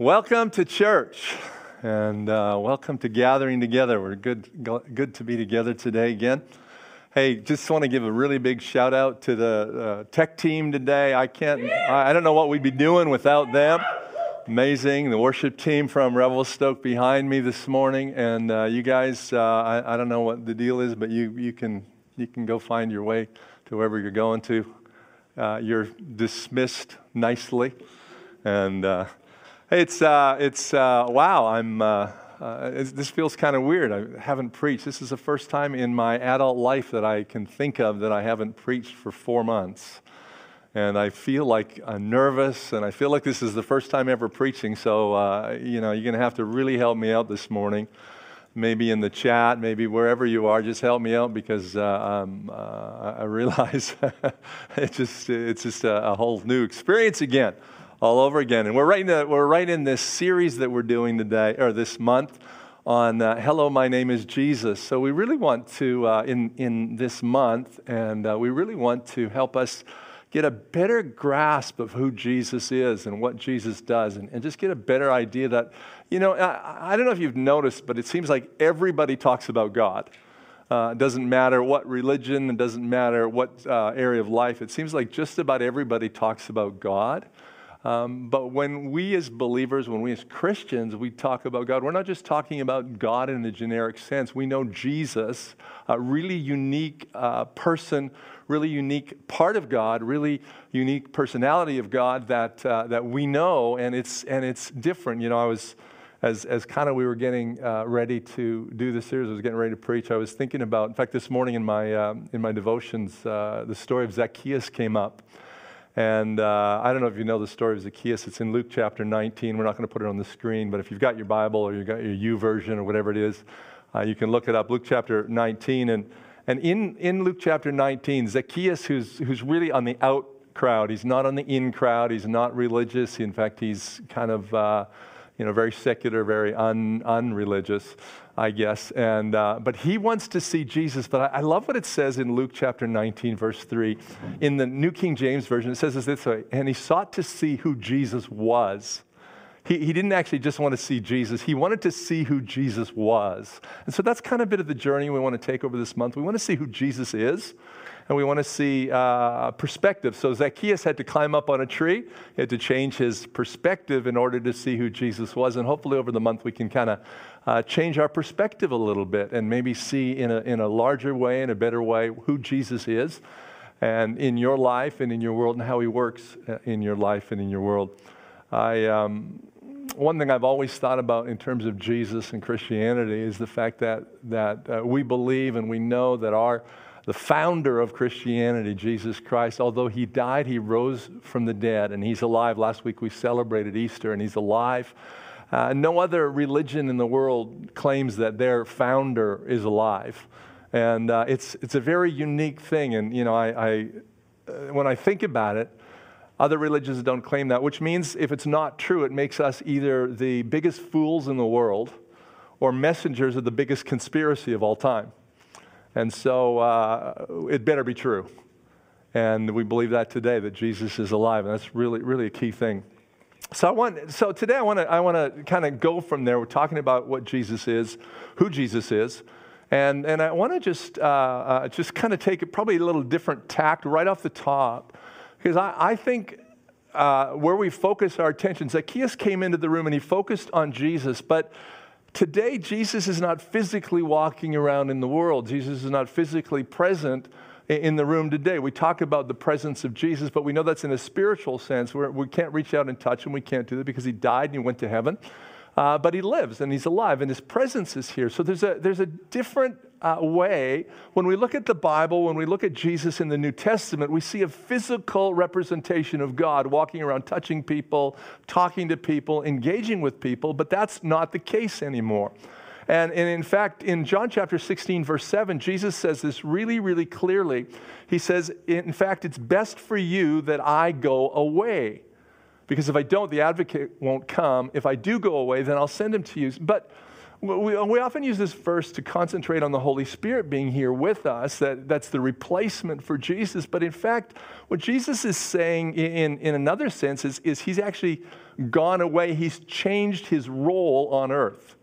Welcome to church and uh, welcome to gathering together. We're good, good to be together today again. Hey, just want to give a really big shout out to the uh, tech team today. I can't, I don't know what we'd be doing without them. Amazing. The worship team from Revelstoke behind me this morning. And uh, you guys, uh, I, I, don't know what the deal is, but you, you, can, you can go find your way to wherever you're going to. Uh, you're dismissed nicely. And uh, it's, uh, it's uh, wow, I'm, uh, uh this feels kind of weird. I haven't preached. This is the first time in my adult life that I can think of that I haven't preached for four months. And I feel like I'm nervous, and I feel like this is the first time ever preaching. So, uh, you know, you're going to have to really help me out this morning. Maybe in the chat, maybe wherever you are, just help me out because uh, um, I realize it's just, it's just a, a whole new experience again all over again. And we're right in, the, we're right in this series that we're doing today, or this month, on uh, Hello, My Name is Jesus. So we really want to, uh, in, in this month, and uh, we really want to help us get a better grasp of who Jesus is and what Jesus does, and, and just get a better idea that, you know, I, I, don't know if you've noticed, but it seems like everybody talks about God. Uh, it doesn't matter what religion, it doesn't matter what uh, area of life. It seems like just about everybody talks about God. Um, but when we as believers, when we as Christians, we talk about God, we're not just talking about God in a generic sense. We know Jesus, a really unique uh, person, really unique part of God, really unique personality of God that, uh, that we know, and it's, and it's different. You know, I was, as, as kind of we were getting uh, ready to do the series, I was getting ready to preach, I was thinking about, in fact, this morning in my, um, in my devotions, uh, the story of Zacchaeus came up. And uh, I don't know if you know the story of Zacchaeus. It's in Luke chapter 19. We're not going to put it on the screen, but if you've got your Bible or you've got your YouVersion or whatever it is, uh, you can look it up. Luke chapter 19. And, and in, in Luke chapter 19, Zacchaeus, who's, who's really on the out crowd, he's not on the in crowd, he's not religious. In fact, he's kind of. Uh, you know, very secular, very un, unreligious, I guess. And, uh, but he wants to see Jesus. But I, I, love what it says in Luke chapter 19, verse 3. In the New King James Version, it says this way And he sought to see who Jesus was. He, he didn't actually just want to see Jesus, he wanted to see who Jesus was. And so that's kind of a bit of the journey we want to take over this month. We want to see who Jesus is and we want to see uh, perspective. So Zacchaeus had to climb up on a tree. He had to change his perspective in order to see who Jesus was. And hopefully, over the month, we can kind of uh, change our perspective a little bit and maybe see in a, in a larger way, in a better way, who Jesus is and in your life and in your world and how he works uh, in your life and in your world. I, um, one thing I've always thought about in terms of Jesus and Christianity is the fact that, that uh, we believe and we know that our the founder of Christianity, Jesus Christ, although he died, he rose from the dead and he's alive. Last week we celebrated Easter and he's alive. Uh, no other religion in the world claims that their founder is alive. And uh, it's, it's a very unique thing. And, you know, I, I uh, when I think about it, other religions don't claim that, which means if it's not true, it makes us either the biggest fools in the world or messengers of the biggest conspiracy of all time. And so uh, it better be true. And we believe that today, that Jesus is alive. And that's really, really a key thing. So I want, so today I want to, I want to kind of go from there. We're talking about what Jesus is, who Jesus is. And, and I want to just, uh, uh, just kind of take it probably a little different tact right off the top. Because I, I think uh, where we focus our attention, Zacchaeus came into the room and he focused on Jesus, but Today, Jesus is not physically walking around in the world. Jesus is not physically present in the room today. We talk about the presence of Jesus, but we know that's in a spiritual sense where we can't reach out and touch him. We can't do that because he died and he went to heaven. Uh, but he lives and he's alive and his presence is here. So there's a, there's a different uh, way, when we look at the Bible, when we look at Jesus in the New Testament, we see a physical representation of God walking around, touching people, talking to people, engaging with people, but that's not the case anymore. And, and in fact, in John chapter 16, verse 7, Jesus says this really, really clearly. He says, In fact, it's best for you that I go away. Because if I don't, the advocate won't come. If I do go away, then I'll send him to you. But we, often use this verse to concentrate on the Holy Spirit being here with us, that, that's the replacement for Jesus. But in fact, what Jesus is saying in, in another sense is, is he's actually gone away, he's changed his role on earth.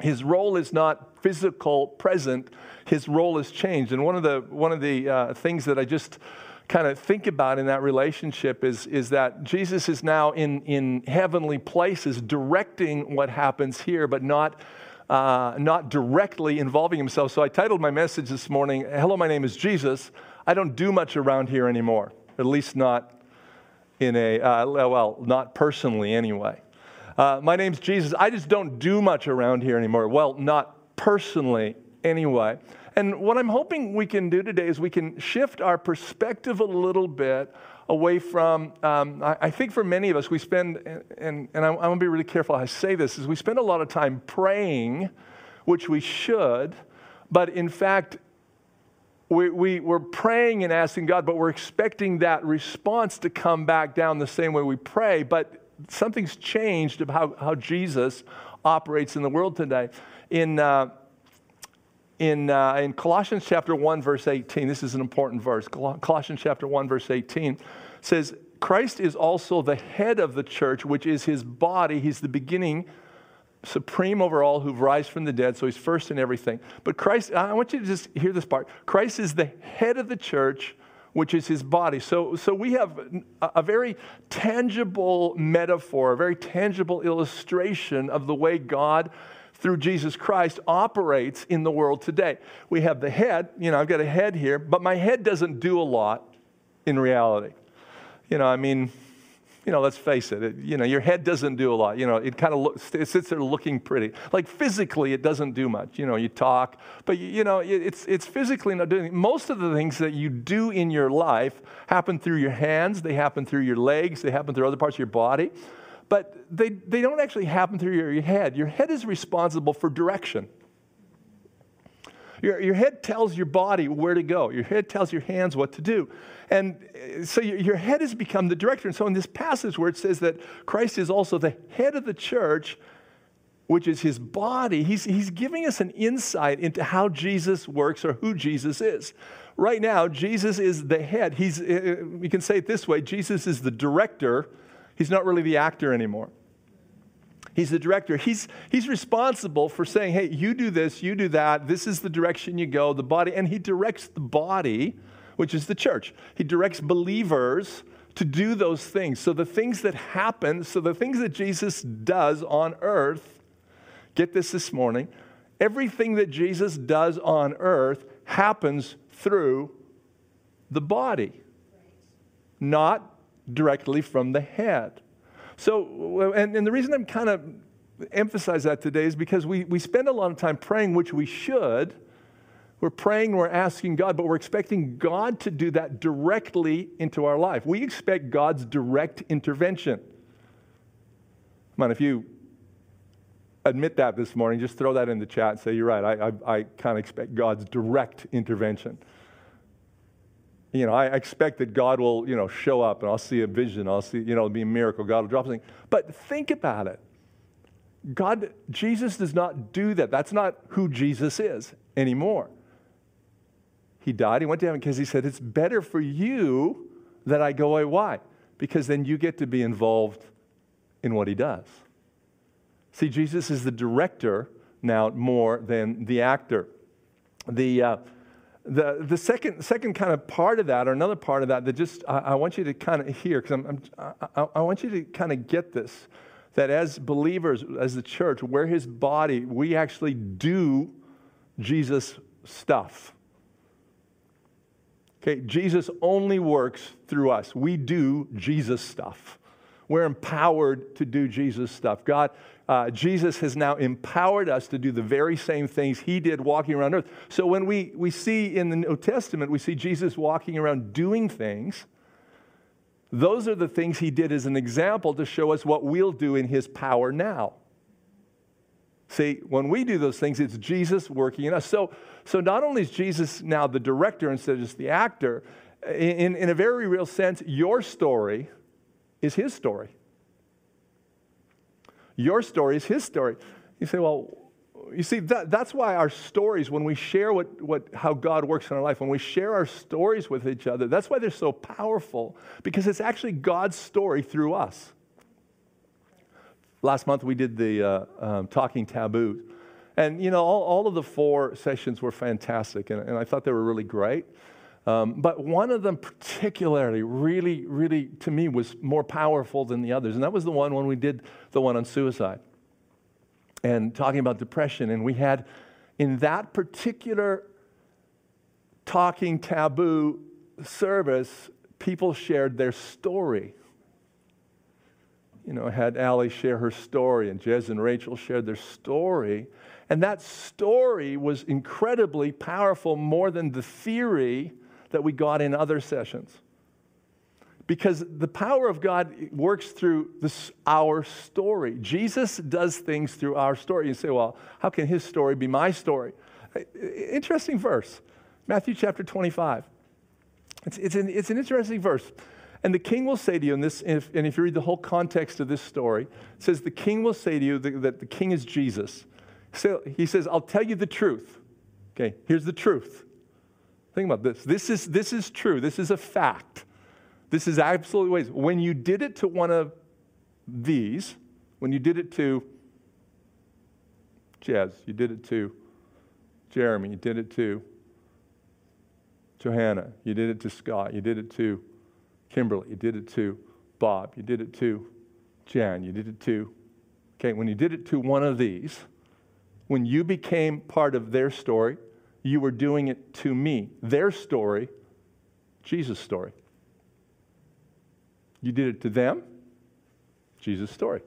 His role is not physical, present, his role has changed. And one of the, one of the uh, things that I just kind of think about in that relationship is, is that Jesus is now in, in heavenly places directing what happens here, but not, uh, not directly involving himself. So I titled my message this morning, Hello, my name is Jesus. I don't do much around here anymore, at least not in a, uh, well, not personally anyway. Uh, my name's Jesus. I just don't do much around here anymore. Well, not personally anyway. And what I'm hoping we can do today is we can shift our perspective a little bit away from, um, I, I, think for many of us, we spend, and, and I, I want to be really careful how I say this, is we spend a lot of time praying, which we should, but in fact, we, we, we're praying and asking God, but we're expecting that response to come back down the same way we pray. But something's changed about how, how Jesus operates in the world today. In, uh, in, uh, in Colossians chapter 1, verse 18, this is an important verse. Colossians chapter 1, verse 18 says, Christ is also the head of the church, which is his body. He's the beginning, supreme over all who've rise from the dead, so he's first in everything. But Christ, I want you to just hear this part. Christ is the head of the church, which is his body. So, so we have a, a very tangible metaphor, a very tangible illustration of the way God through Jesus Christ operates in the world today. We have the head, you know, I've got a head here, but my head doesn't do a lot in reality. You know, I mean, you know, let's face it, it you know, your head doesn't do a lot. You know, it kind of looks, it sits there looking pretty. Like physically, it doesn't do much. You know, you talk, but you, you know, it's, it's physically not doing, most of the things that you do in your life happen through your hands, they happen through your legs, they happen through other parts of your body but they, they don't actually happen through your, head. Your head is responsible for direction. Your, your head tells your body where to go. Your head tells your hands what to do. And uh, so your, your head has become the director. And so in this passage where it says that Christ is also the head of the church, which is his body, he's, he's giving us an insight into how Jesus works or who Jesus is. Right now, Jesus is the head. He's, uh, uh, we can say it this way Jesus is the director He's not really the actor anymore. He's the director. He's, he's responsible for saying, hey, you do this, you do that, this is the direction you go, the body. And he directs the body, which is the church. He directs believers to do those things. So the things that happen, so the things that Jesus does on earth, get this this morning, everything that Jesus does on earth happens through the body, not directly from the head. So, and, and the reason I'm kind of emphasize that today is because we, we spend a lot of time praying, which we should. We're praying, we're asking God, but we're expecting God to do that directly into our life. We expect God's direct intervention. Come on, if you admit that this morning, just throw that in the chat and say, You're right, I, I, I kind of expect God's direct intervention you know, I expect that God will, you know, show up and I'll see a vision. I'll see, you know, be a miracle. God will drop something. But think about it. God, Jesus does not do that. That's not who Jesus is anymore. He died. He went to heaven because he said, It's better for you that I go away. Why? Because then you get to be involved in what he does. See, Jesus is the director now more than the actor. The, uh, the, the second, second kind of part of that, or another part of that, that just I, I want you to kind of hear, because I'm, I'm, I, I want you to kind of get this that as believers, as the church, we're his body, we actually do Jesus stuff. Okay, Jesus only works through us. We do Jesus stuff. We're empowered to do Jesus stuff. God, uh, Jesus has now empowered us to do the very same things he did walking around earth. So when we, we see in the New Testament, we see Jesus walking around doing things. Those are the things he did as an example to show us what we'll do in his power now. See, when we do those things, it's Jesus working in us. So, so not only is Jesus now the director instead of just the actor, in, in a very real sense, your story is his story. Your story is his story. You say, well, you see, that, that's why our stories, when we share what, what, how God works in our life, when we share our stories with each other, that's why they're so powerful, because it's actually God's story through us. Last month we did the uh, um, Talking Taboo. And, you know, all, all, of the four sessions were fantastic, and, and I thought they were really great. Um, but one of them, particularly, really, really, to me, was more powerful than the others. And that was the one when we did the one on suicide and talking about depression. And we had, in that particular talking taboo service, people shared their story. You know, had Allie share her story, and Jez and Rachel shared their story. And that story was incredibly powerful, more than the theory that we got in other sessions because the power of God works through this, our story. Jesus does things through our story. You say, well, how can his story be my story? Interesting verse, Matthew chapter 25. It's, it's, an, it's an interesting verse. And the king will say to you, and, this, if, and if you read the whole context of this story, it says, The king will say to you that, that the king is Jesus. So he says, I'll tell you the truth. Okay, here's the truth. Think about this. This is, this is true. This is a fact. This is absolutely ways. When you did it to one of these, when you did it to Jez, you did it to Jeremy, you did it to Johanna, you did it to Scott, you did it to Kimberly, you did it to Bob, you did it to Jan, you did it to, okay, when you did it to one of these, when you became part of their story, you were doing it to me. Their story, Jesus' story. You did it to them. Jesus' story.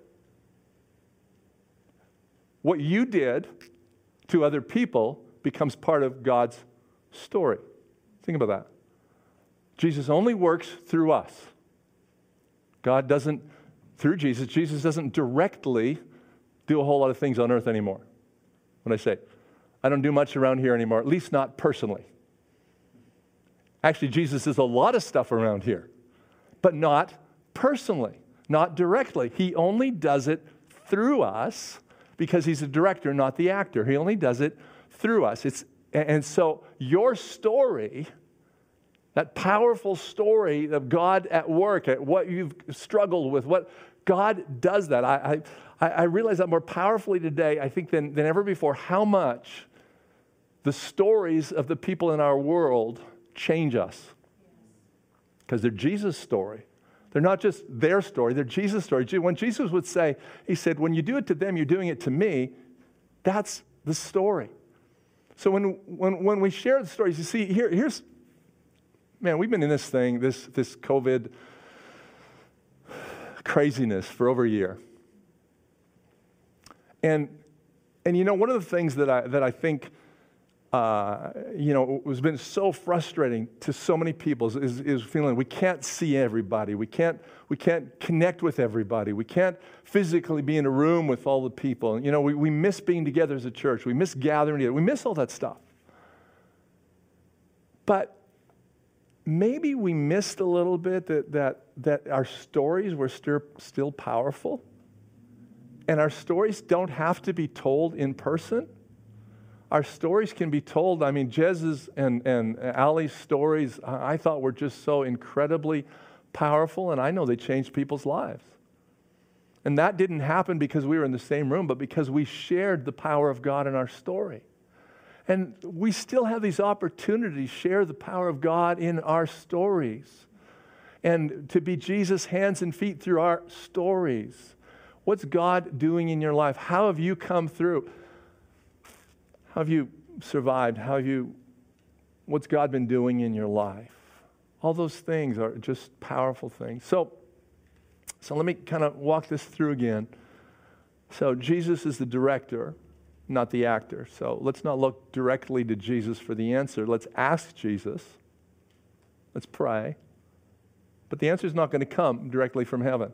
What you did to other people becomes part of God's story. Think about that. Jesus only works through us. God doesn't, through Jesus, Jesus doesn't directly do a whole lot of things on earth anymore. When I say, I don't do much around here anymore, at least not personally. Actually, Jesus does a lot of stuff around here, but not personally, not directly. He only does it through us because he's the director, not the actor. He only does it through us. It's, and so your story, that powerful story of God at work, at what you've struggled with, what God does that. I, I, I realize that more powerfully today, I think, than, than ever before, how much the stories of the people in our world change us. Because they're Jesus' story. They're not just their story, they're Jesus' story. When Jesus would say, He said, when you do it to them, you're doing it to me, that's the story. So when, when, when we share the stories, you see, here, here's, man, we've been in this thing, this, this COVID craziness for over a year. And, and you know, one of the things that I, that I think uh, you know, it's been so frustrating to so many people is, is, feeling we can't see everybody. We can't, we can't connect with everybody. We can't physically be in a room with all the people. You know, we, we miss being together as a church. We miss gathering together. We miss all that stuff. But maybe we missed a little bit that, that, that our stories were still, still powerful. And our stories don't have to be told in person our stories can be told. I mean, Jez's and, and Ali's stories, I thought were just so incredibly powerful, and I know they changed people's lives. And that didn't happen because we were in the same room, but because we shared the power of God in our story. And we still have these opportunities share the power of God in our stories and to be Jesus' hands and feet through our stories. What's God doing in your life? How have you come through? How have you survived? How have you, what's God been doing in your life? All those things are just powerful things. So, so let me kind of walk this through again. So Jesus is the director, not the actor. So let's not look directly to Jesus for the answer. Let's ask Jesus. Let's pray. But the answer is not going to come directly from heaven.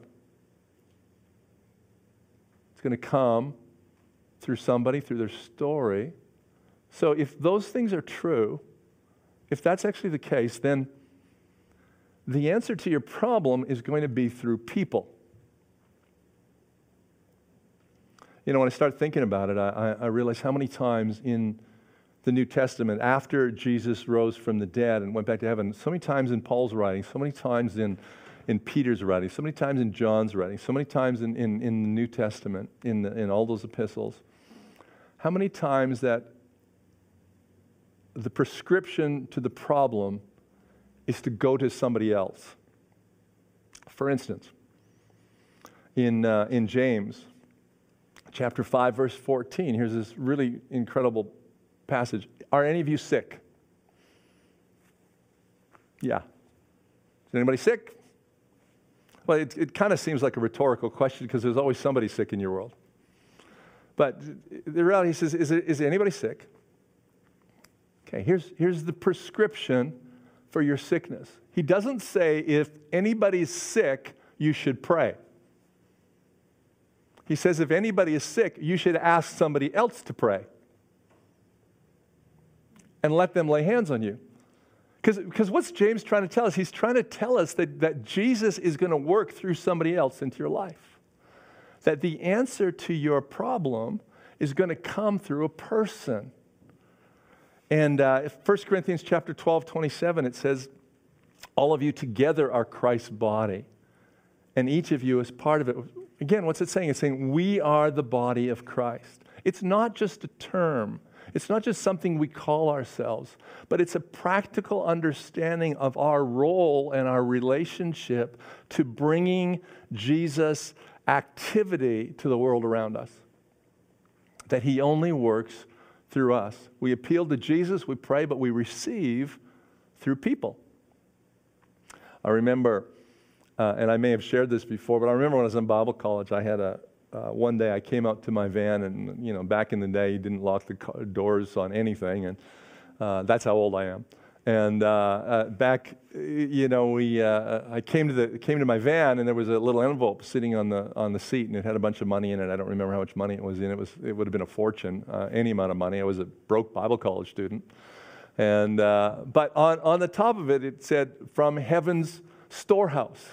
It's going to come through somebody, through their story. So if those things are true, if that's actually the case, then the answer to your problem is going to be through people. You know, when I start thinking about it, I, I realize how many times in the New Testament, after Jesus rose from the dead and went back to heaven, so many times in Paul's writing, so many times in, in Peter's writing, so many times in John's writing, so many times in, in, in the New Testament, in, the, in all those epistles, how many times that the prescription to the problem is to go to somebody else. For instance, in, uh, in James chapter 5, verse 14, here's this really incredible passage. Are any of you sick? Yeah. Is anybody sick? Well, it, it kind of seems like a rhetorical question because there's always somebody sick in your world. But the reality is, is, is anybody sick? Okay, here's, here's the prescription for your sickness. He doesn't say if anybody's sick, you should pray. He says if anybody is sick, you should ask somebody else to pray and let them lay hands on you. Because what's James trying to tell us? He's trying to tell us that, that Jesus is going to work through somebody else into your life. That the answer to your problem is going to come through a person. And uh, 1 Corinthians chapter 12, 27, it says, All of you together are Christ's body, and each of you is part of it. Again, what's it saying? It's saying we are the body of Christ. It's not just a term, it's not just something we call ourselves, but it's a practical understanding of our role and our relationship to bringing Jesus' activity to the world around us. That he only works through us. We appeal to Jesus, we pray, but we receive through people. I remember, uh, and I may have shared this before, but I remember when I was in Bible college, I had a, uh, one day I came out to my van, and you know, back in the day, you didn't lock the doors on anything, and uh, that's how old I am. And uh, uh, back, you know, we, uh, I came to, the, came to my van and there was a little envelope sitting on the, on the seat and it had a bunch of money in it. I don't remember how much money it was in. It, was, it would have been a fortune, uh, any amount of money. I was a broke Bible college student. And, uh, but on, on the top of it, it said, from heaven's storehouse.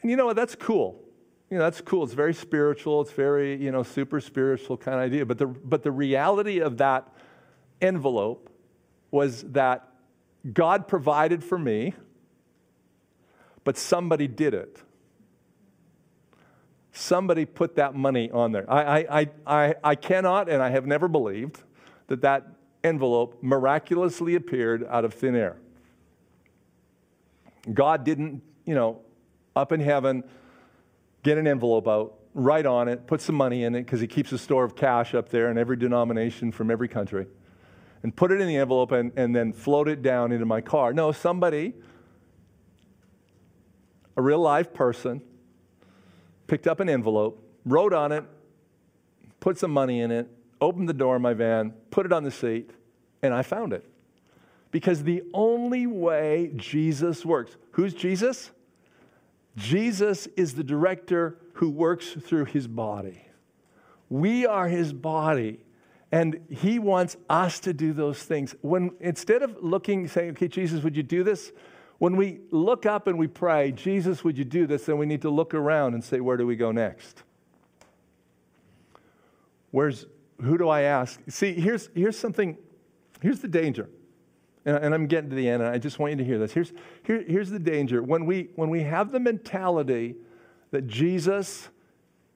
And you know what? That's cool. You know, that's cool. It's very spiritual. It's very, you know, super spiritual kind of idea. But the, but the reality of that envelope was that God provided for me, but somebody did it. Somebody put that money on there. I, I, I, I cannot, and I have never believed, that that envelope miraculously appeared out of thin air. God didn't, you know, up in heaven, get an envelope out, write on it, put some money in it, because he keeps a store of cash up there in every denomination from every country and put it in the envelope and, and then float it down into my car. No, somebody, a real live person, picked up an envelope, wrote on it, put some money in it, opened the door of my van, put it on the seat, and I found it. Because the only way Jesus works, who's Jesus? Jesus is the director who works through his body. We are his body. And he wants us to do those things. When instead of looking, saying, okay, Jesus, would you do this? When we look up and we pray, Jesus, would you do this? Then we need to look around and say, where do we go next? Where's who do I ask? See, here's here's something, here's the danger. And, and I'm getting to the end, and I just want you to hear this. Here's, here, here's the danger. When we when we have the mentality that Jesus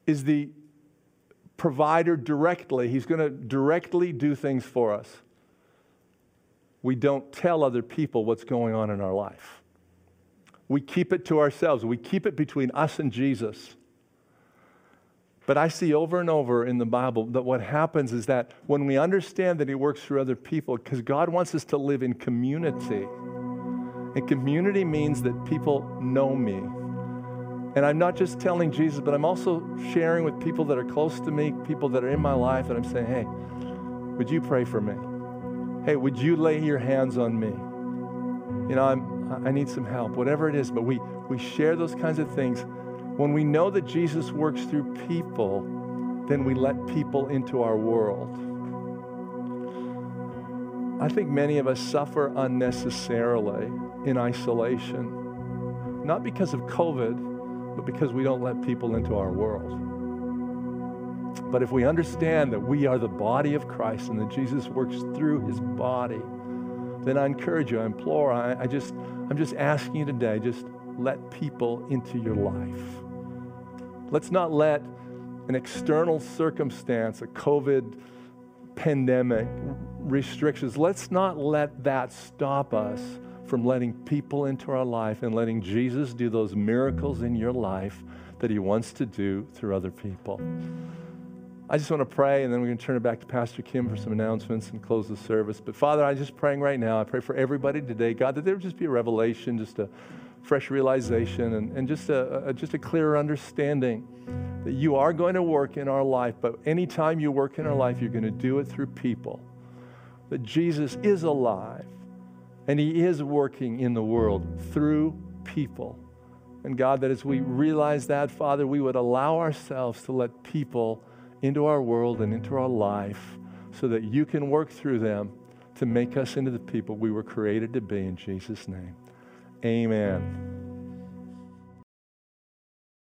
is the provider directly. He's going to directly do things for us. We don't tell other people what's going on in our life. We keep it to ourselves. We keep it between us and Jesus. But I see over and over in the Bible that what happens is that when we understand that He works through other people, because God wants us to live in community. And community means that people know me, and I'm not just telling Jesus, but I'm also sharing with people that are close to me, people that are in my life, and I'm saying, hey, would you pray for me? Hey, would you lay your hands on me? You know, I'm, I need some help, whatever it is, but we, we share those kinds of things. When we know that Jesus works through people, then we let people into our world. I think many of us suffer unnecessarily in isolation, not because of COVID but because we don't let people into our world. But if we understand that we are the body of Christ and that Jesus works through his body, then I encourage you, I implore, I, I just, I'm just asking you today, just let people into your life. Let's not let an external circumstance, a COVID pandemic, restrictions, let's not let that stop us from letting people into our life and letting Jesus do those miracles in your life that he wants to do through other people. I just want to pray, and then we're going to turn it back to Pastor Kim for some announcements and close the service. But Father, I'm just praying right now. I pray for everybody today, God, that there would just be a revelation, just a fresh realization, and, and just, a, a, just a clearer understanding that you are going to work in our life. But anytime you work in our life, you're going to do it through people. That Jesus is alive, and He is working in the world through people. And God, that as we realize that, Father, we would allow ourselves to let people into our world and into our life so that you can work through them to make us into the people we were created to be in Jesus' name. Amen.